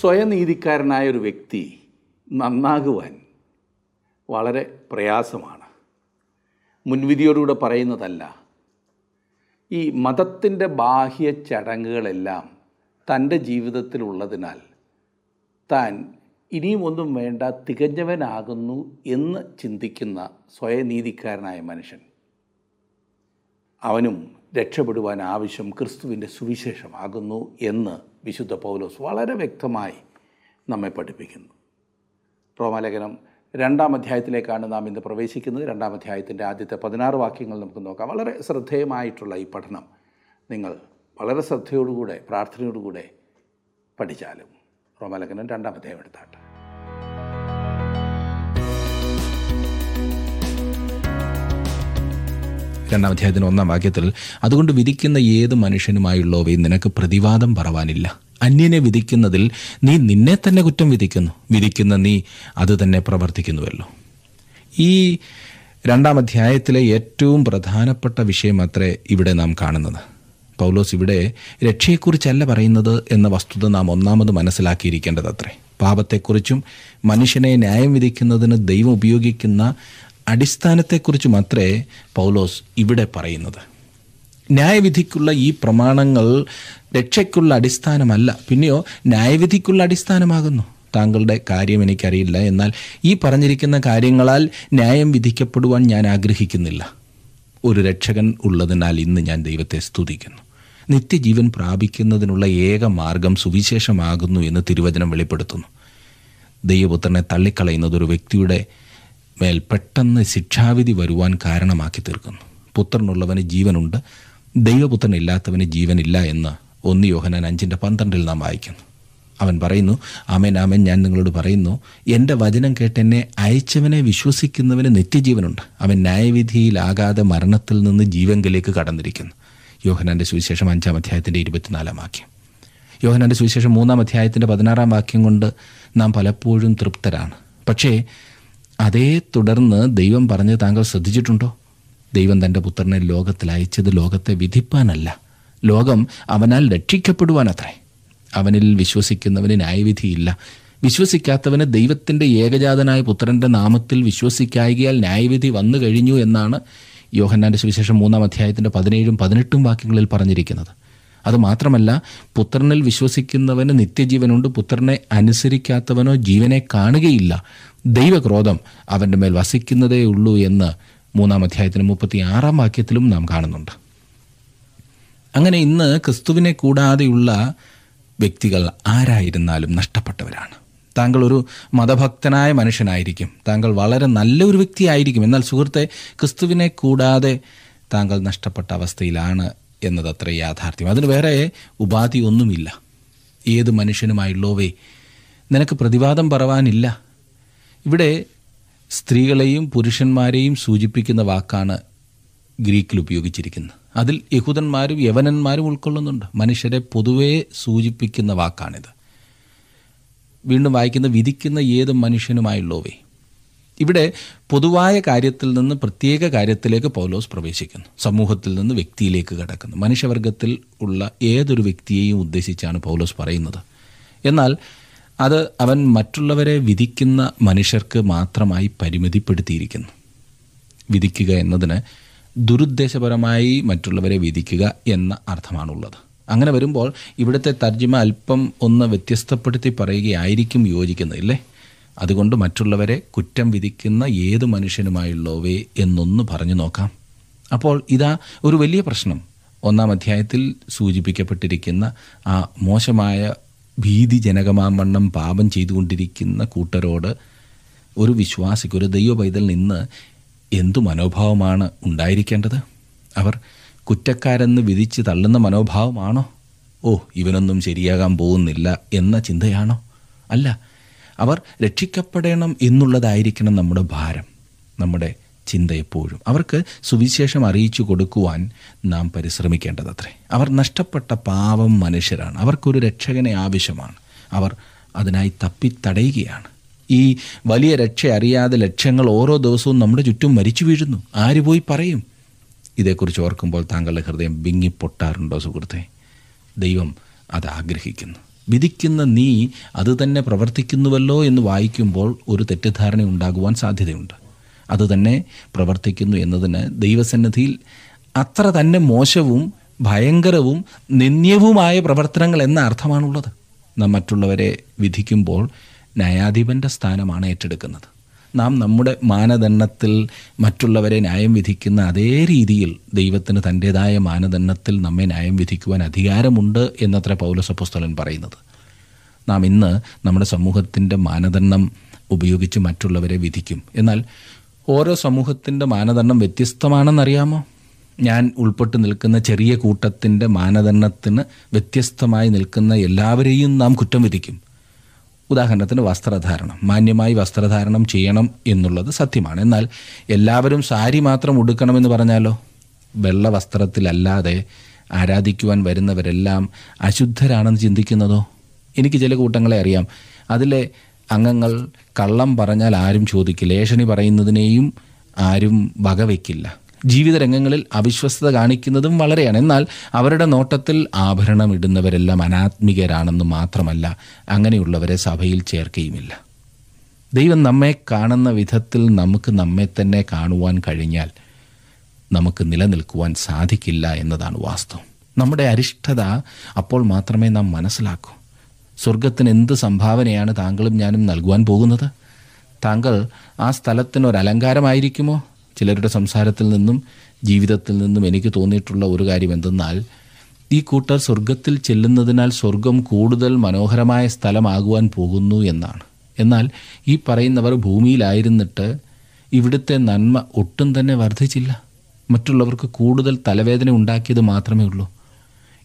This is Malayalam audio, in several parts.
സ്വയനീതിക്കാരനായ ഒരു വ്യക്തി നന്നാകുവാൻ വളരെ പ്രയാസമാണ്. മുൻവിധിയോടുകൂടെ പറയുന്നതല്ല ഈ മതത്തിന്റെ ബാഹ്യ ചടങ്ങുകളെല്ലാം തന്റെ ജീവിതത്തിലുള്ളതിനാൽ താൻ ഇനിയും ഒന്നും വേണ്ട തികഞ്ഞവനാകുന്നു എന്ന് ചിന്തിക്കുന്ന സ്വയനീതിക്കാരനായ മനുഷ്യൻ. അവനും രക്ഷപ്പെടുവാൻ ആവശ്യം ക്രിസ്തുവിന്റെ സുവിശേഷമാകുന്നു എന്ന് വിശുദ്ധ പൗലോസ് വളരെ വ്യക്തമായി നമ്മെ പഠിപ്പിക്കുന്നു. റോമാലേഖനം രണ്ടാം അധ്യായത്തിലേക്കാണ് നാം ഇന്ന് പ്രവേശിക്കുന്നത്. രണ്ടാം അധ്യായത്തിന്റെ ആദ്യത്തെ പതിനാറ് വാക്യങ്ങൾ നമുക്ക് നോക്കാം. വളരെ ശ്രദ്ധേയമായിട്ടുള്ള ഈ പഠനം നിങ്ങൾ വളരെ ശ്രദ്ധയോടുകൂടെ പ്രാർത്ഥനയോടുകൂടെ പഠിച്ചാലും റോമാലേഖനം രണ്ടാം അധ്യായം എടുത്താട്ടെ. രണ്ടാം അധ്യായത്തിന് ഒന്നാം വാക്യത്തിൽ അതുകൊണ്ട് വിധിക്കുന്ന ഏത് മനുഷ്യനുമായുള്ളവയും നിനക്ക് പ്രതിവാദം പറവാനില്ല. അന്യനെ വിധിക്കുന്നതിൽ നീ നിന്നെ തന്നെ കുറ്റം വിധിക്കുന്നു. വിധിക്കുന്ന നീ അത് തന്നെ പ്രവർത്തിക്കുന്നുവല്ലോ. ഈ രണ്ടാം അധ്യായത്തിലെ ഏറ്റവും പ്രധാനപ്പെട്ട വിഷയം അത്രേ ഇവിടെ നാം കാണുന്നത്. പൗലോസ് ഇവിടെ രക്ഷയെക്കുറിച്ചല്ല പറയുന്നത് എന്ന വസ്തുത നാം ഒന്നാമത് മനസ്സിലാക്കിയിരിക്കേണ്ടത് അത്രേ പാപത്തെക്കുറിച്ചും മനുഷ്യനെ ന്യായം വിധിക്കുന്നതിന് ദൈവം ഉപയോഗിക്കുന്ന അടിസ്ഥാനത്തെക്കുറിച്ചും മാത്രമേ പൗലോസ് ഇവിടെ പറയുന്നത്. ന്യായവിധിക്കുള്ള ഈ പ്രമാണങ്ങൾ രക്ഷയ്ക്കുള്ള അടിസ്ഥാനമല്ല. പിന്നെയോ ന്യായവിധിക്കുള്ള അടിസ്ഥാനമാകുന്നു. താങ്കളുടെ കാര്യം എനിക്കറിയില്ല. എന്നാൽ ഈ പറഞ്ഞിരിക്കുന്ന കാര്യങ്ങളാൽ ന്യായം വിധിക്കപ്പെടുവാൻ ഞാൻ ആഗ്രഹിക്കുന്നില്ല. ഒരു രക്ഷകൻ ഉള്ളതിനാൽ ഇന്ന് ഞാൻ ദൈവത്തെ സ്തുതിക്കുന്നു. നിത്യജീവൻ പ്രാപിക്കുന്നതിനുള്ള ഏക മാർഗം സുവിശേഷമാകുന്നു എന്ന് തിരുവചനം വെളിപ്പെടുത്തുന്നു. ദൈവപുത്രനെ തള്ളിക്കളയുന്നത് ഒരു വ്യക്തിയുടെ മേൽ പെട്ടെന്ന് ശിക്ഷാവിധി വരുവാൻ കാരണമാക്കി തീർക്കുന്നു. പുത്രനുള്ളവന് ജീവനുണ്ട്. ദൈവപുത്രൻ ഇല്ലാത്തവന് ജീവനില്ല എന്ന് ഒന്ന് യോഹനാൻ അഞ്ചിന്റെ പന്ത്രണ്ടിൽ നാം വായിക്കുന്നു. അവൻ പറയുന്നു ആമേൻ ആമേൻ ഞാൻ നിങ്ങളോട് പറയുന്നു എന്റെ വചനം കേട്ട് എന്നെ അയച്ചവനെ വിശ്വസിക്കുന്നവന് നിത്യജീവനുണ്ട്. അവൻ ന്യായവിധിയിലാകാതെ മരണത്തിൽ നിന്ന് ജീവങ്കിലേക്ക് കടന്നിരിക്കുന്നു. യോഹനാന്റെ സുവിശേഷം അഞ്ചാം അധ്യായത്തിന്റെ ഇരുപത്തിനാലാം വാക്യം. യോഹനാന്റെ സുവിശേഷം മൂന്നാം അധ്യായത്തിന്റെ പതിനാറാം വാക്യം കൊണ്ട് നാം പലപ്പോഴും തൃപ്തരാണ്. പക്ഷേ അതേ തുടർന്ന് ദൈവം പറഞ്ഞ് താങ്കൾ ശ്രദ്ധിച്ചിട്ടുണ്ടോ? ദൈവം തന്റെ പുത്രനെ ലോകത്തിൽ അയച്ചത് ലോകത്തെ വിധിപ്പാനല്ല. ലോകം അവനാൽ രക്ഷിക്കപ്പെടുവാനത്രേ. അവനിൽ വിശ്വസിക്കുന്നവന് ന്യായവിധിയില്ല. വിശ്വസിക്കാത്തവന് ദൈവത്തിന്റെ ഏകജാതനായ പുത്രന്റെ നാമത്തിൽ വിശ്വസിക്കായികയാൽ ന്യായവിധി വന്നു കഴിഞ്ഞു എന്നാണ് യോഹന്നാന്റെ സുവിശേഷം മൂന്നാം അധ്യായത്തിന്റെ പതിനേഴും പതിനെട്ടും വാക്യങ്ങളിൽ പറഞ്ഞിരിക്കുന്നത്. അതുമാത്രമല്ല പുത്രനിൽ വിശ്വസിക്കുന്നവന് നിത്യജീവനുണ്ട് പുത്രനെ അനുസരിക്കാത്തവനോ ജീവനെ കാണുകയില്ല. ദൈവക്രോധം അവന്റെ മേൽ വസിക്കുന്നതേ ഉള്ളൂ എന്ന് മൂന്നാം അധ്യായത്തിന് മുപ്പത്തി ആറാം വാക്യത്തിലും നാം കാണുന്നുണ്ട്. അങ്ങനെ ഇന്ന് ക്രിസ്തുവിനെ കൂടാതെയുള്ള വ്യക്തികൾ ആരായിരുന്നാലും നഷ്ടപ്പെട്ടവരാണ്. താങ്കൾ ഒരു മതഭക്തനായ മനുഷ്യനായിരിക്കും. താങ്കൾ വളരെ നല്ലൊരു വ്യക്തിയായിരിക്കും. എന്നാൽ സുഹൃത്തെ ക്രിസ്തുവിനെ കൂടാതെ താങ്കൾ നഷ്ടപ്പെട്ട അവസ്ഥയിലാണ് എന്നതത്ര യാഥാർത്ഥ്യം. അതിന് വേറെ ഉപാധി ഒന്നുമില്ല. ഏത് മനുഷ്യനുമായുള്ളവേ നിനക്ക് പ്രതിവാദം പറവാനില്ല. ഇവിടെ സ്ത്രീകളെയും പുരുഷന്മാരെയും സൂചിപ്പിക്കുന്ന വാക്കാണ് ഗ്രീക്കിൽ ഉപയോഗിച്ചിരിക്കുന്നത്. അതിൽ യഹൂദന്മാരും യവനന്മാരും ഉൾക്കൊള്ളുന്നുണ്ട്. മനുഷ്യരെ പൊതുവേ സൂചിപ്പിക്കുന്ന വാക്കാണിത്. വീണ്ടും വായിക്കുന്ന വിധിക്കുന്ന ഏത് മനുഷ്യനുമായുള്ളവേ ഇവിടെ പൊതുവായ കാര്യത്തിൽ നിന്ന് പ്രത്യേക കാര്യത്തിലേക്ക് പൗലോസ് പ്രവേശിക്കുന്നു. സമൂഹത്തിൽ നിന്ന് വ്യക്തിയിലേക്ക് കടക്കുന്നു. മനുഷ്യവർഗത്തിൽ ഉള്ള ഏതൊരു വ്യക്തിയെയും ഉദ്ദേശിച്ചാണ് പൗലോസ് പറയുന്നത്. എന്നാൽ അത് അവൻ മറ്റുള്ളവരെ വിധിക്കുന്ന മനുഷ്യർക്ക് മാത്രമായി പരിമിതിപ്പെടുത്തിയിരിക്കുന്നു. വിധിക്കുക എന്നതിന് ദുരുദ്ദേശപരമായി മറ്റുള്ളവരെ വിധിക്കുക എന്ന അർത്ഥമാണുള്ളത്. അങ്ങനെ വരുമ്പോൾ ഇവിടുത്തെ തർജിമ അല്പം ഒന്ന് വ്യത്യസ്തപ്പെടുത്തി പറയുകയായിരിക്കും യോജിക്കുന്നതില്ലേ അതുകൊണ്ട് മറ്റുള്ളവരെ കുറ്റം വിധിക്കുന്ന ഏത് മനുഷ്യനുമായുള്ളവേ എന്നൊന്ന് പറഞ്ഞു നോക്കാം. അപ്പോൾ ഇതാ ഒരു വലിയ പ്രശ്നം. ഒന്നാം അധ്യായത്തിൽ സൂചിപ്പിക്കപ്പെട്ടിരിക്കുന്ന ആ മോശമായ ഭീതിജനകമാവണ്ണം പാപം ചെയ്തുകൊണ്ടിരിക്കുന്ന കൂട്ടരോട് ഒരു വിശ്വാസിക്ക് ഒരു ദൈവ പൈതൽ നിന്ന് എന്തു മനോഭാവമാണ് ഉണ്ടായിരിക്കേണ്ടത്? അവർ കുറ്റക്കാരെന്ന് വിധിച്ച് തള്ളുന്ന മനോഭാവമാണോ? ഓ ഇവനൊന്നും ശരിയാകാൻ പോകുന്നില്ല എന്ന ചിന്തയാണോ? അല്ല അവർ രക്ഷിക്കപ്പെടണം എന്നുള്ളതായിരിക്കണം നമ്മുടെ ഭാരം നമ്മുടെ ചിന്ത എപ്പോഴും. അവർക്ക് സുവിശേഷം അറിയിച്ചു കൊടുക്കുവാൻ നാം പരിശ്രമിക്കേണ്ടതത്രേ. അവർ നഷ്ടപ്പെട്ട പാവം മനുഷ്യരാണ്. അവർക്കൊരു രക്ഷകനെ ആവശ്യമാണ്. അവർ അതിനായി തപ്പിത്തടയുകയാണ്. ഈ വലിയ രക്ഷ അറിയാതെ ലക്ഷങ്ങൾ ഓരോ ദിവസവും നമ്മുടെ ചുറ്റും മരിച്ചു വീഴുന്നു. ആര് പോയി പറയും? ഇതേക്കുറിച്ച് ഓർക്കുമ്പോൾ താങ്കളുടെ ഹൃദയം ബിങ്ങിപ്പൊട്ടാറുണ്ടോ സുഹൃത്തെ? ദൈവം അത് ആഗ്രഹിക്കുന്നു. വിധിക്കുന്ന നീ അത് തന്നെ പ്രവർത്തിക്കുന്നുവല്ലോ എന്ന് വായിക്കുമ്പോൾ ഒരു തെറ്റിദ്ധാരണ ഉണ്ടാകുവാൻ സാധ്യതയുണ്ട്. അത് തന്നെ പ്രവർത്തിക്കുന്നു എന്നതിന് ദൈവസന്നിധിയിൽ അത്ര തന്നെ മോശവും ഭയങ്കരവും നിന്ദ്യവുമായ പ്രവർത്തനങ്ങൾ എന്ന അർത്ഥമാണുള്ളത്. നാം മറ്റുള്ളവരെ വിധിക്കുമ്പോൾ ന്യായാധിപന്റെ സ്ഥാനമാണ് ഏറ്റെടുക്കുന്നത്. നാം നമ്മുടെ മാനദണ്ഡത്തിൽ മറ്റുള്ളവരെ ന്യായം വിധിക്കുന്ന അതേ രീതിയിൽ ദൈവത്തിന് തന്റെതായ മാനദണ്ഡത്തിൽ നമ്മെ ന്യായം വിധിക്കുവാൻ അധികാരമുണ്ട് എന്നത്ര പൗലസപ്പുസ്തലൻ പറയുന്നത്. നാം ഇന്ന് നമ്മുടെ സമൂഹത്തിന്റെ മാനദണ്ഡം ഉപയോഗിച്ച് മറ്റുള്ളവരെ വിധിക്കും. എന്നാൽ ഓരോ സമൂഹത്തിന്റെ മാനദണ്ഡം വ്യത്യസ്തമാണെന്നറിയാമോ? ഞാൻ ഉൾപ്പെട്ടു നിൽക്കുന്ന ചെറിയ കൂട്ടത്തിന്റെ മാനദണ്ഡത്തിന് വ്യത്യസ്തമായി നിൽക്കുന്ന എല്ലാവരെയും നാം കുറ്റം വിധിക്കും. ഉദാഹരണത്തിന് വസ്ത്രധാരണം. മാന്യമായി വസ്ത്രധാരണം ചെയ്യണം എന്നുള്ളത് സത്യമാണ്. എന്നാൽ എല്ലാവരും സാരി മാത്രം ഉടുക്കണമെന്ന് പറഞ്ഞാലോ? വെള്ള വസ്ത്രത്തിലല്ലാതെ ആരാധിക്കുവാൻ വരുന്നവരെല്ലാം അശുദ്ധരാണെന്ന് ചിന്തിക്കുന്നതോ? എനിക്ക് ചില കൂട്ടങ്ങളെ അറിയാം. അതിലെ അംഗങ്ങൾ കള്ളം പറഞ്ഞാൽ ആരും ചോദിക്കില്ല. ഏഷണി പറയുന്നതിനെയും ആരും വകവയ്ക്കില്ല ജീവിത രംഗങ്ങളിൽ അവിശ്വസ്തത കാണിക്കുന്നതും വളരെയാണ്. എന്നാൽ അവരുടെ നോട്ടത്തിൽ ആഭരണം ഇടുന്നവരെല്ലാം അനാത്മികരാണെന്ന് മാത്രമല്ല അങ്ങനെയുള്ളവരെ സഭയിൽ ചേർക്കുകയുമില്ല ദൈവം നമ്മെ കാണുന്ന വിധത്തിൽ നമുക്ക് നമ്മെ തന്നെ കാണുവാൻ കഴിഞ്ഞാൽ നമുക്ക് നിലനിൽക്കുവാൻ സാധിക്കില്ല എന്നതാണ് വാസ്തവം. നമ്മുടെ അരിഷ്ടത അപ്പോൾ മാത്രമേ നാം മനസ്സിലാക്കൂ. സ്വർഗത്തിന് എന്ത് സംഭാവനയാണ് താങ്കളും ഞാനും നൽകുവാൻ പോകുന്നത്? താങ്കൾ ആ സ്ഥലത്തിനൊരലങ്കാരമായിരിക്കുമോ ചിലരുടെ സംസാരത്തിൽ നിന്നും ജീവിതത്തിൽ നിന്നും എനിക്ക് തോന്നിയിട്ടുള്ള ഒരു കാര്യം എന്തെന്നാൽ ഈ കൂട്ടർ സ്വർഗത്തിൽ ചെല്ലുന്നതിനാൽ സ്വർഗം കൂടുതൽ മനോഹരമായ സ്ഥലമാകുവാൻ പോകുന്നു എന്നാണ്. എന്നാൽ ഈ പറയുന്നവർ ഭൂമിയിലായിരുന്നിട്ട് ഇവിടുത്തെ നന്മ ഒട്ടും തന്നെ വർദ്ധിച്ചില്ല. മറ്റുള്ളവർക്ക് കൂടുതൽ തലവേദന ഉണ്ടാക്കിയത് മാത്രമേ ഉള്ളൂ.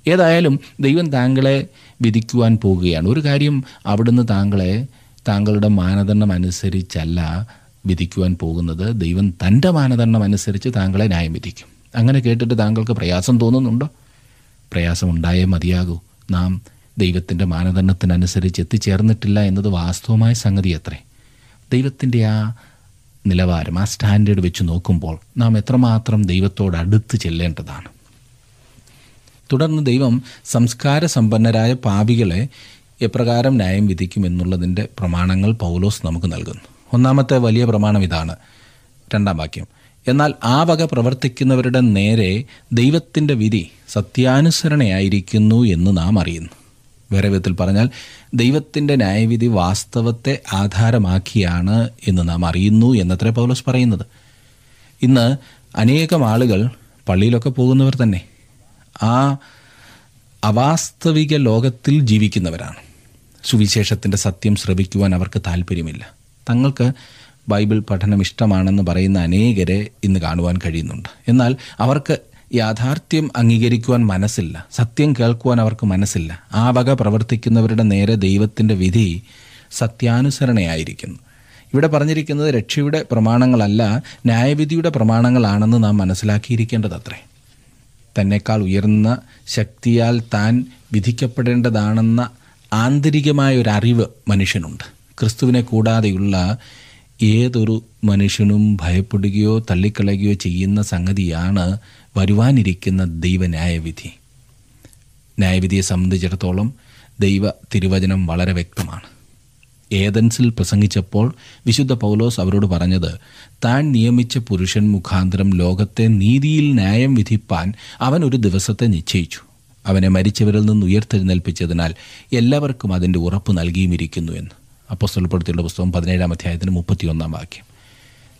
ഏതായാലും ദൈവം താങ്കളെ വിധിക്കുവാൻ പോകുകയാണ്. ഒരു കാര്യം അവിടുന്ന് താങ്കളെ താങ്കളുടെ മാനദണ്ഡം അനുസരിച്ചല്ല വിധിക്കുവാൻ പോകുന്നത് ദൈവം തന്റെ മാനദണ്ഡം അനുസരിച്ച് താങ്കളെ ന്യായം വിധിക്കും. അങ്ങനെ കേട്ടിട്ട് താങ്കൾക്ക് പ്രയാസം തോന്നുന്നുണ്ടോ? പ്രയാസം ഉണ്ടായേ മതിയാകൂ. നാം ദൈവത്തിന്റെ മാനദണ്ഡത്തിനനുസരിച്ച് എത്തിച്ചേർന്നിട്ടില്ല എന്നത് വാസ്തവമായ സംഗതി അത്രേ ദൈവത്തിന്റെ ആ നിലവാരം ആ സ്റ്റാൻഡേർഡ് വെച്ച് നോക്കുമ്പോൾ നാം എത്രമാത്രം ദൈവത്തോട് അടുത്ത് ചെല്ലേണ്ടതാണ്. തുടർന്ന് ദൈവം സംസ്കാര സമ്പന്നരായ പാപികളെ എപ്രകാരം ന്യായം വിധിക്കുമെന്നുള്ളതിന്റെ പ്രമാണങ്ങൾ പൗലോസ് നമുക്ക് നൽകുന്നു. ഒന്നാമത്തെ വലിയ പ്രമാണം ഇതാണ്. രണ്ടാം വാക്യം. എന്നാൽ ആ വക പ്രവർത്തിക്കുന്നവരുടെ നേരെ ദൈവത്തിന്റെ വിധി സത്യാനുസരണയായിരിക്കുന്നു എന്ന് നാം അറിയുന്നു. വേറെ വിധത്തിൽ പറഞ്ഞാൽ ദൈവത്തിന്റെ ന്യായവിധി വാസ്തവത്തെ ആധാരമാക്കിയാണ് എന്ന് നാം അറിയുന്നു എന്നത്രേ പൗലോസ് പറയുന്നത്. ഇന്ന് അനേകം ആളുകൾ പള്ളിയിലൊക്കെ പോകുന്നവർ തന്നെ ആ അവാസ്തവിക ലോകത്തിൽ ജീവിക്കുന്നവരാണ്. സുവിശേഷത്തിന്റെ സത്യം ശ്രവിക്കുവാൻ അവർക്ക് താല്പര്യമില്ല തങ്ങൾക്ക് ബൈബിൾ പഠനം ഇഷ്ടമാണെന്ന് പറയുന്ന അനേകരെ ഇന്ന് കാണുവാൻ കഴിയുന്നുണ്ട്. എന്നാൽ അവർക്ക് യാഥാർത്ഥ്യം അംഗീകരിക്കുവാൻ മനസ്സില്ല. സത്യം കേൾക്കുവാൻ അവർക്ക് മനസ്സില്ല. ആ വക പ്രവർത്തിക്കുന്നവരുടെ നേരെ ദൈവത്തിന്റെ വിധി സത്യാനുസരണയായിരിക്കുന്നു. ഇവിടെ പറഞ്ഞിരിക്കുന്നത് രക്ഷയുടെ പ്രമാണങ്ങളല്ല ന്യായവിധിയുടെ പ്രമാണങ്ങളാണെന്ന് നാം മനസ്സിലാക്കിയിരിക്കേണ്ടത് അത്രേ തന്നെക്കാൾ ഉയർന്ന ശക്തിയാൽ താൻ വിധിക്കപ്പെടേണ്ടതാണെന്ന ആന്തരികമായ ഒരു അറിവ് മനുഷ്യനുണ്ട്. ക്രിസ്തുവിനെ കൂടാതെയുള്ള ഏതൊരു മനുഷ്യനും ഭയപ്പെടുകയോ തള്ളിക്കളയുകയോ ചെയ്യുന്ന സംഗതിയാണ് വരുവാനിരിക്കുന്ന ദൈവ ന്യായവിധി. ന്യായവിധിയെ സംബന്ധിച്ചിടത്തോളം ദൈവ തിരുവചനം വളരെ വ്യക്തമാണ്. ഏതൻസിൽ പ്രസംഗിച്ചപ്പോൾ വിശുദ്ധ പൗലോസ് അവരോട് പറഞ്ഞത് താൻ നിയമിച്ച പുരുഷൻ മുഖാന്തരം ലോകത്തെ നീതിയിൽ ന്യായം വിധിപ്പാൻ അവൻ ഒരു ദിവസത്തെ നിശ്ചയിച്ചു. അവനെ മരിച്ചവരിൽ നിന്ന് ഉയർത്തെഴുന്നേൽപ്പിച്ചതിനാൽ എല്ലാവർക്കും അതിന്റെ ഉറപ്പ് നൽകിയുമിരിക്കുന്നു എന്ന്. അപ്പോസ്തലപ്പെടുത്തിയുള്ള പുസ്തകം പതിനേഴാം അധ്യായത്തിന് മുപ്പത്തിയൊന്നാം വാക്യം.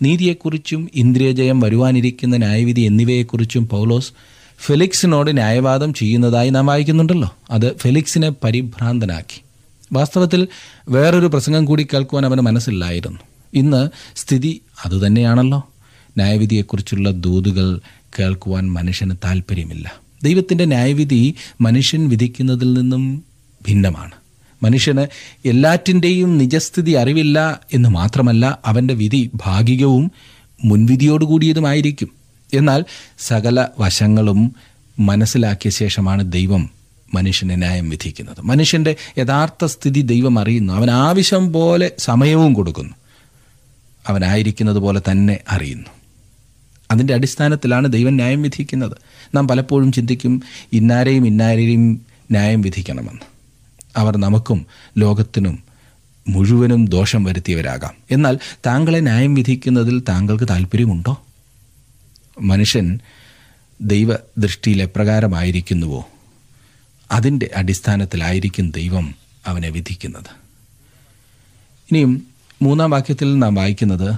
നീതിയെക്കുറിച്ചും ഇന്ദ്രിയജയം വരുവാനിരിക്കുന്ന ന്യായവിധി എന്നിവയെക്കുറിച്ചും പൗലോസ് ഫെലിക്സിനോട് ന്യായവാദം ചെയ്യുന്നതായി നാം വായിക്കുന്നുണ്ടല്ലോ. അത് ഫെലിക്സിനെ പരിഭ്രാന്തനാക്കി. വാസ്തവത്തിൽ വേറൊരു പ്രസംഗം കൂടി കേൾക്കുവാൻ അവന് മനസ്സില്ലായിരുന്നു. ഇന്ന് സ്ഥിതി അതുതന്നെയാണല്ലോ. ന്യായവിധിയെക്കുറിച്ചുള്ള ദൂതുകൾ കേൾക്കുവാൻ മനുഷ്യന് താല്പര്യമില്ല ദൈവത്തിന്റെ ന്യായവിധി മനുഷ്യൻ വിധിക്കുന്നതിൽ നിന്നും ഭിന്നമാണ്. മനുഷ്യന് എല്ലാറ്റിന്റെയും നിജസ്ഥിതി അറിവില്ല എന്ന് മാത്രമല്ല അവന്റെ വിധി ഭാഗികവും മുൻവിധിയോടുകൂടിയതുമായിരിക്കും. എന്നാൽ സകല വശങ്ങളും മനസ്സിലാക്കിയ ശേഷമാണ് ദൈവം മനുഷ്യനെ ന്യായം വിധിക്കുന്നത്. മനുഷ്യന്റെ യഥാർത്ഥ സ്ഥിതി ദൈവം അറിയുന്നു. അവൻ ആവശ്യം പോലെ സമയവും കൊടുക്കുന്നു. അവനായിരിക്കുന്നത് പോലെ തന്നെ അറിയുന്നു. അതിന്റെ അടിസ്ഥാനത്തിലാണ് ദൈവം ന്യായം വിധിക്കുന്നത്. നാം പലപ്പോഴും ചിന്തിക്കും ഇന്നാരെയും ഇന്നാരെയും ന്യായം വിധിക്കണമെന്ന്. അവർ നമുക്കും ലോകത്തിനും മുഴുവനും ദോഷം വരുത്തിയവരാകാം. എന്നാൽ താങ്കളെ ന്യായം വിധിക്കുന്നതിൽ താങ്കൾക്ക് താല്പര്യമുണ്ടോ മനുഷ്യൻ ദൈവ ദൃഷ്ടിയിൽ എപ്രകാരമായിരിക്കുന്നുവോ? അതിന്റെ അടിസ്ഥാനത്തിലായിരിക്കും ദൈവം അവനെ വിധിക്കുന്നത്. ഇനിയും മൂന്നാം വാക്യത്തിൽ നാം വായിക്കുന്നത്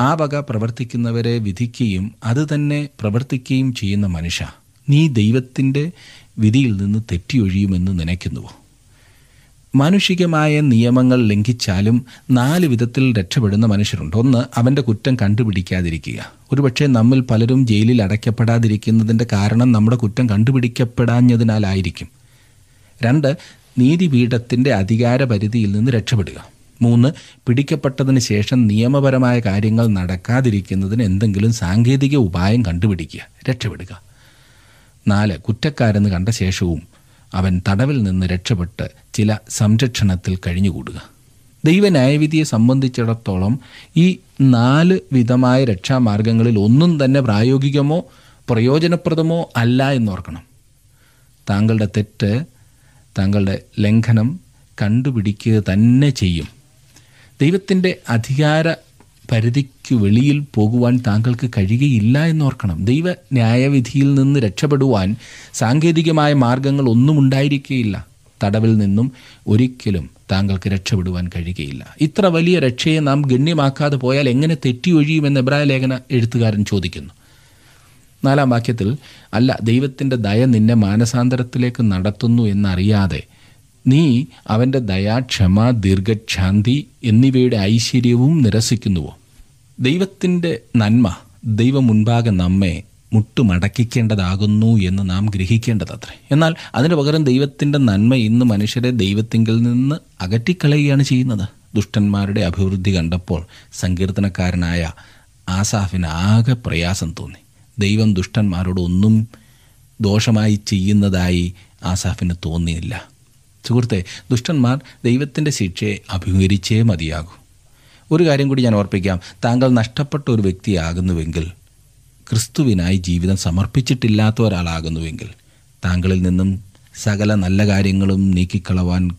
ആ വക പ്രവർത്തിക്കുന്നവരെ വിധിക്കുകയും അത് തന്നെ പ്രവർത്തിക്കുകയും ചെയ്യുന്ന മനുഷ്യ നീ ദൈവത്തിന്റെ വിധിയിൽ നിന്ന് തെറ്റിയൊഴിയുമെന്ന് നനയ്ക്കുന്നുവോ? മാനുഷികമായ നിയമങ്ങൾ ലംഘിച്ചാലും നാല് വിധത്തിൽ രക്ഷപ്പെടുന്ന മനുഷ്യരുണ്ട്. ഒന്ന് അവന്റെ കുറ്റം കണ്ടുപിടിക്കാതിരിക്കുക. ഒരുപക്ഷെ നമ്മൾ പലരും ജയിലിൽ അടയ്ക്കപ്പെടാതിരിക്കുന്നതിന്റെ കാരണം നമ്മുടെ കുറ്റം കണ്ടുപിടിക്കപ്പെടാഞ്ഞതിനാലായിരിക്കും. രണ്ട് നീതിപീഠത്തിന്റെ അധികാര പരിധിയിൽ നിന്ന് രക്ഷപ്പെടുക. മൂന്ന് പിടിക്കപ്പെട്ടതിന് ശേഷം നിയമപരമായ കാര്യങ്ങൾ നടക്കാതിരിക്കുന്നതിന് എന്തെങ്കിലും സാങ്കേതിക ഉപായം കണ്ടുപിടിക്കുക. രക്ഷപ്പെടുക. നാല് കുറ്റക്കാരെന്ന് കണ്ട ശേഷവും അവൻ തടവിൽ നിന്ന് രക്ഷപ്പെട്ട് ചില സംരക്ഷണത്തിൽ കഴിഞ്ഞുകൂടുക. ദൈവന്യായവിധിയെ സംബന്ധിച്ചിടത്തോളം ഈ നാല് വിധമായ രക്ഷാമാർഗങ്ങളിൽ ഒന്നും തന്നെ പ്രായോഗികമോ പ്രയോജനപ്രദമോ അല്ല എന്നോർക്കണം. താങ്കളുടെ തെറ്റ് താങ്കളുടെ ലംഘനം കണ്ടുപിടിക്കുക തന്നെ ചെയ്യും. ദൈവത്തിന്റെ അധികാര പരിധിക്ക് വെളിയിൽ പോകുവാൻ താങ്കൾക്ക് കഴിയുകയില്ല എന്നോർക്കണം. ദൈവ ന്യായവിധിയിൽ നിന്ന് രക്ഷപ്പെടുവാൻ സാങ്കേതികമായ മാർഗങ്ങൾ ഒന്നും ഉണ്ടായിരിക്കുകയില്ല. തടവിൽ നിന്നും ഒരിക്കലും താങ്കൾക്ക് രക്ഷപ്പെടുവാൻ കഴിയുകയില്ല. ഇത്ര വലിയ രക്ഷയെ നാം ഗണ്യമാക്കാതെ പോയാൽ എങ്ങനെ തെറ്റിയൊഴിയുമെന്ന് എബ്രായ ലേഖന എഴുത്തുകാരൻ ചോദിക്കുന്നു. നാലാം വാക്യത്തിൽ അല്ല ദൈവത്തിന്റെ ദയ നിന്നെ മാനസാന്തരത്തിലേക്ക് നടത്തുന്നു എന്നറിയാതെ നീ അവന്റെ ദയ ക്ഷമ ദീർഘക്ഷാന്തി എന്നിവയുടെ ഐശ്വര്യവും നിരസിക്കുന്നുവോ? ദൈവത്തിന്റെ നന്മ ദൈവം മുൻപാകെ നമ്മെ മുട്ടുമടക്കിക്കേണ്ടതാകുന്നു എന്ന് നാം ഗ്രഹിക്കേണ്ടതത്രേ. എന്നാൽ അതിന് പകരം ദൈവത്തിന്റെ നന്മ ഇന്ന് മനുഷ്യരെ ദൈവത്തിങ്കിൽ നിന്ന് അകറ്റിക്കളയുകയാണ് ചെയ്യുന്നത്. ദുഷ്ടന്മാരുടെ അഭിവൃദ്ധി കണ്ടപ്പോൾ സങ്കീർത്തനക്കാരനായ ആസാഫിന് ആകെ പ്രയാസം തോന്നി. ദൈവം ദുഷ്ടന്മാരോട് ഒന്നും ദോഷമായി ചെയ്യുന്നതായി ആസാഫിന് തോന്നിയില്ല. സുഹൃത്തെ ദുഷ്ടന്മാർ ദൈവത്തിന്റെ ശിക്ഷയെ അഭിമുഖീകരിച്ചേ മതിയാകൂ. ഒരു കാര്യം കൂടി ഞാൻ ഓർപ്പിക്കാം. താങ്കൾ നഷ്ടപ്പെട്ട ഒരു വ്യക്തിയാകുന്നുവെങ്കിൽ ക്രിസ്തുവിനായി ജീവിതം സമർപ്പിച്ചിട്ടില്ലാത്ത ഒരാളാകുന്നുവെങ്കിൽ താങ്കളിൽ നിന്നും സകല നല്ല കാര്യങ്ങളും നീക്കിക്കളവാൻ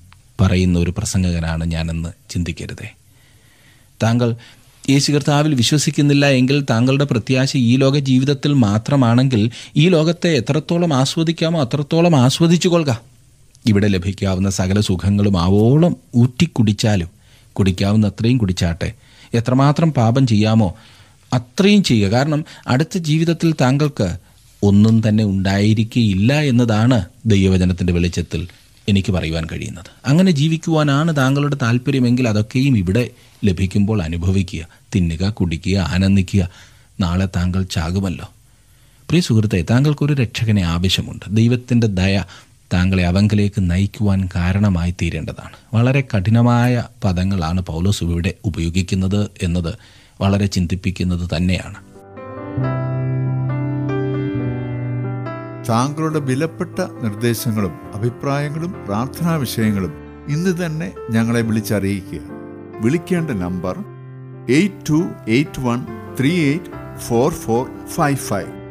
പറയുന്ന ഒരു പ്രസംഗകനാണ് ഞാനെന്ന് ചിന്തിക്കരുതേ. താങ്കൾ യേശു കർത്താവിൽ വിശ്വസിക്കുന്നില്ല എങ്കിൽ താങ്കളുടെ പ്രത്യാശ ഈ ലോക ജീവിതത്തിൽ മാത്രമാണെങ്കിൽ ഈ ലോകത്തെ എത്രത്തോളം ആസ്വദിക്കാമോ അത്രത്തോളം ആസ്വദിച്ചു കൊള്ളുക. ഇവിടെ ലഭിക്കാവുന്ന സകല സുഖങ്ങളും ആവോളം ഊറ്റിക്കുടിച്ചാലും കുടിക്കാവുന്ന അത്രയും കുടിച്ചാട്ടെ. എത്രമാത്രം പാപം ചെയ്യാമോ അത്രയും ചെയ്യുക. കാരണം അടുത്ത ജീവിതത്തിൽ താങ്കൾക്ക് ഒന്നും തന്നെ ഉണ്ടായിരിക്കുകയില്ല എന്നതാണ് ദൈവവചനത്തിന്റെ വെളിച്ചത്തിൽ എനിക്ക് പറയുവാൻ കഴിയുന്നത്. അങ്ങനെ ജീവിക്കുവാനാണ് താങ്കളുടെ താല്പര്യമെങ്കിൽ അതൊക്കെയും ഇവിടെ ലഭിക്കുമ്പോൾ അനുഭവിക്കുക. തിന്നുക കുടിക്കുക ആനന്ദിക്കുക. നാളെ താങ്കൾ ചാകുമല്ലോ. പ്രിയ സുഹൃത്തെ താങ്കൾക്കൊരു രക്ഷകനെ ആവശ്യമുണ്ട്. ദൈവത്തിന്റെ ദയ താങ്കളെ അവങ്കിലേക്ക് നയിക്കുവാൻ കാരണമായി തീരേണ്ടതാണ്. വളരെ കഠിനമായ പദങ്ങളാണ് പൗലോസ് ഇവിടെ ഉപയോഗിക്കുന്നത് എന്നത് വളരെ ചിന്തിപ്പിക്കുന്നത് തന്നെയാണ്. താങ്കളുടെ വിലപ്പെട്ട നിർദ്ദേശങ്ങളും അഭിപ്രായങ്ങളും പ്രാർത്ഥനാ വിഷയങ്ങളും ഇന്ന് തന്നെ ഞങ്ങളെ വിളിച്ചറിയിക്കുക. വിളിക്കേണ്ട number eight two eight one three eight four four five five.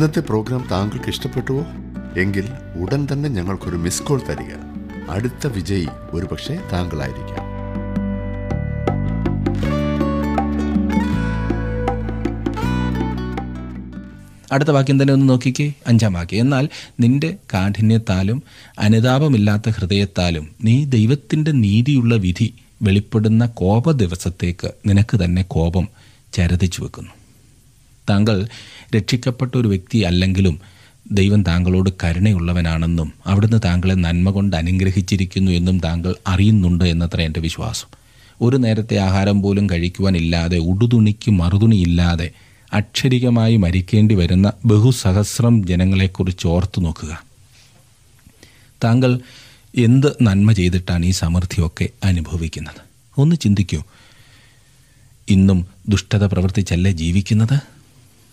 ഇന്നത്തെ പ്രോഗ്രാം താങ്കൾക്ക് ഇഷ്ടപ്പെട്ടുവോ? എങ്കിൽ ഉടൻ തന്നെ ഞങ്ങൾക്കൊരു മിസ് കോൾ തരിക. അടുത്ത വിജയി ഒരുപക്ഷെ താങ്കളായിരിക്കാം. അടുത്ത വാക്യം തന്നെ ഒന്ന് നോക്കിക്കേ. അഞ്ചാം വാക്യം. എന്നാൽ നിന്റെ കാഠിന്യത്താലും അനുതാപമില്ലാത്ത ഹൃദയത്താലും നീ ദൈവത്തിന്റെ നീതിയുള്ള വിധി വെളിപ്പെടുന്ന കോപ ദിവസത്തേക്ക് നിനക്ക് തന്നെ കോപം ചരതിച്ചു വെക്കുന്നു. താങ്കൾ രക്ഷിക്കപ്പെട്ട ഒരു വ്യക്തി അല്ലെങ്കിലും ദൈവം താങ്കളോട് കരുണയുള്ളവനാണെന്നും അവിടുന്ന് താങ്കളെ നന്മ കൊണ്ട് അനുഗ്രഹിച്ചിരിക്കുന്നു എന്നും താങ്കൾ അറിയുന്നുണ്ട് എന്നത്ര എന്റെ വിശ്വാസം. ഒരു നേരത്തെ ആഹാരം പോലും കഴിക്കുവാനില്ലാതെ ഉടുതുണിക്ക് മറുതുണിയില്ലാതെ അക്ഷരികമായി മരിക്കേണ്ടി വരുന്ന ബഹുസഹസ്രം ജനങ്ങളെക്കുറിച്ച് ഓർത്തു നോക്കുക. താങ്കൾ എന്ത് നന്മ ചെയ്തിട്ടാണ് ഈ സമൃദ്ധിയൊക്കെ അനുഭവിക്കുന്നത്? ഒന്ന് ചിന്തിക്കൂ. ഇന്നും ദുഷ്ടത പ്രവർത്തിച്ചല്ലേ ജീവിക്കുന്നത്?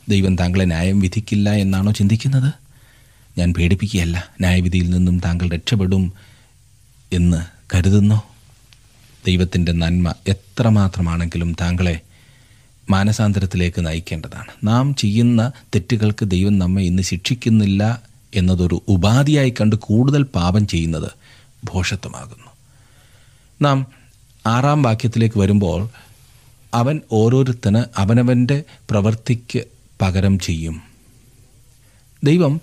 ദൈവം താങ്കളെ ന്യായം വിധിക്കില്ല എന്നാണോ ചിന്തിക്കുന്നത്? ഞാൻ പേടിപ്പിക്കുകയല്ല. ന്യായവിധിയിൽ നിന്നും താങ്കൾ രക്ഷപ്പെടും എന്ന് കരുതുന്നോ. ദൈവത്തിന്റെ നന്മ എത്രമാത്രമാണെങ്കിലും താങ്കളെ മാനസാന്തരത്തിലേക്ക് നയിക്കേണ്ടതാണ്. നാം ചെയ്യുന്ന തെറ്റുകൾക്ക് ദൈവം നമ്മെ ഇന്ന് ശിക്ഷിക്കുന്നില്ല എന്നതൊരു ഉപാധിയായി കണ്ട് കൂടുതൽ പാപം ചെയ്യുന്നത് ഭോഷത്വമാകുന്നു. നാം ആറാം വാക്യത്തിലേക്ക് വരുമ്പോൾ അവൻ ഓരോരുത്തന് അവനവന്റെ പ്രവൃത്തിക്ക് പകരം ചെയ്യും. ദൈവം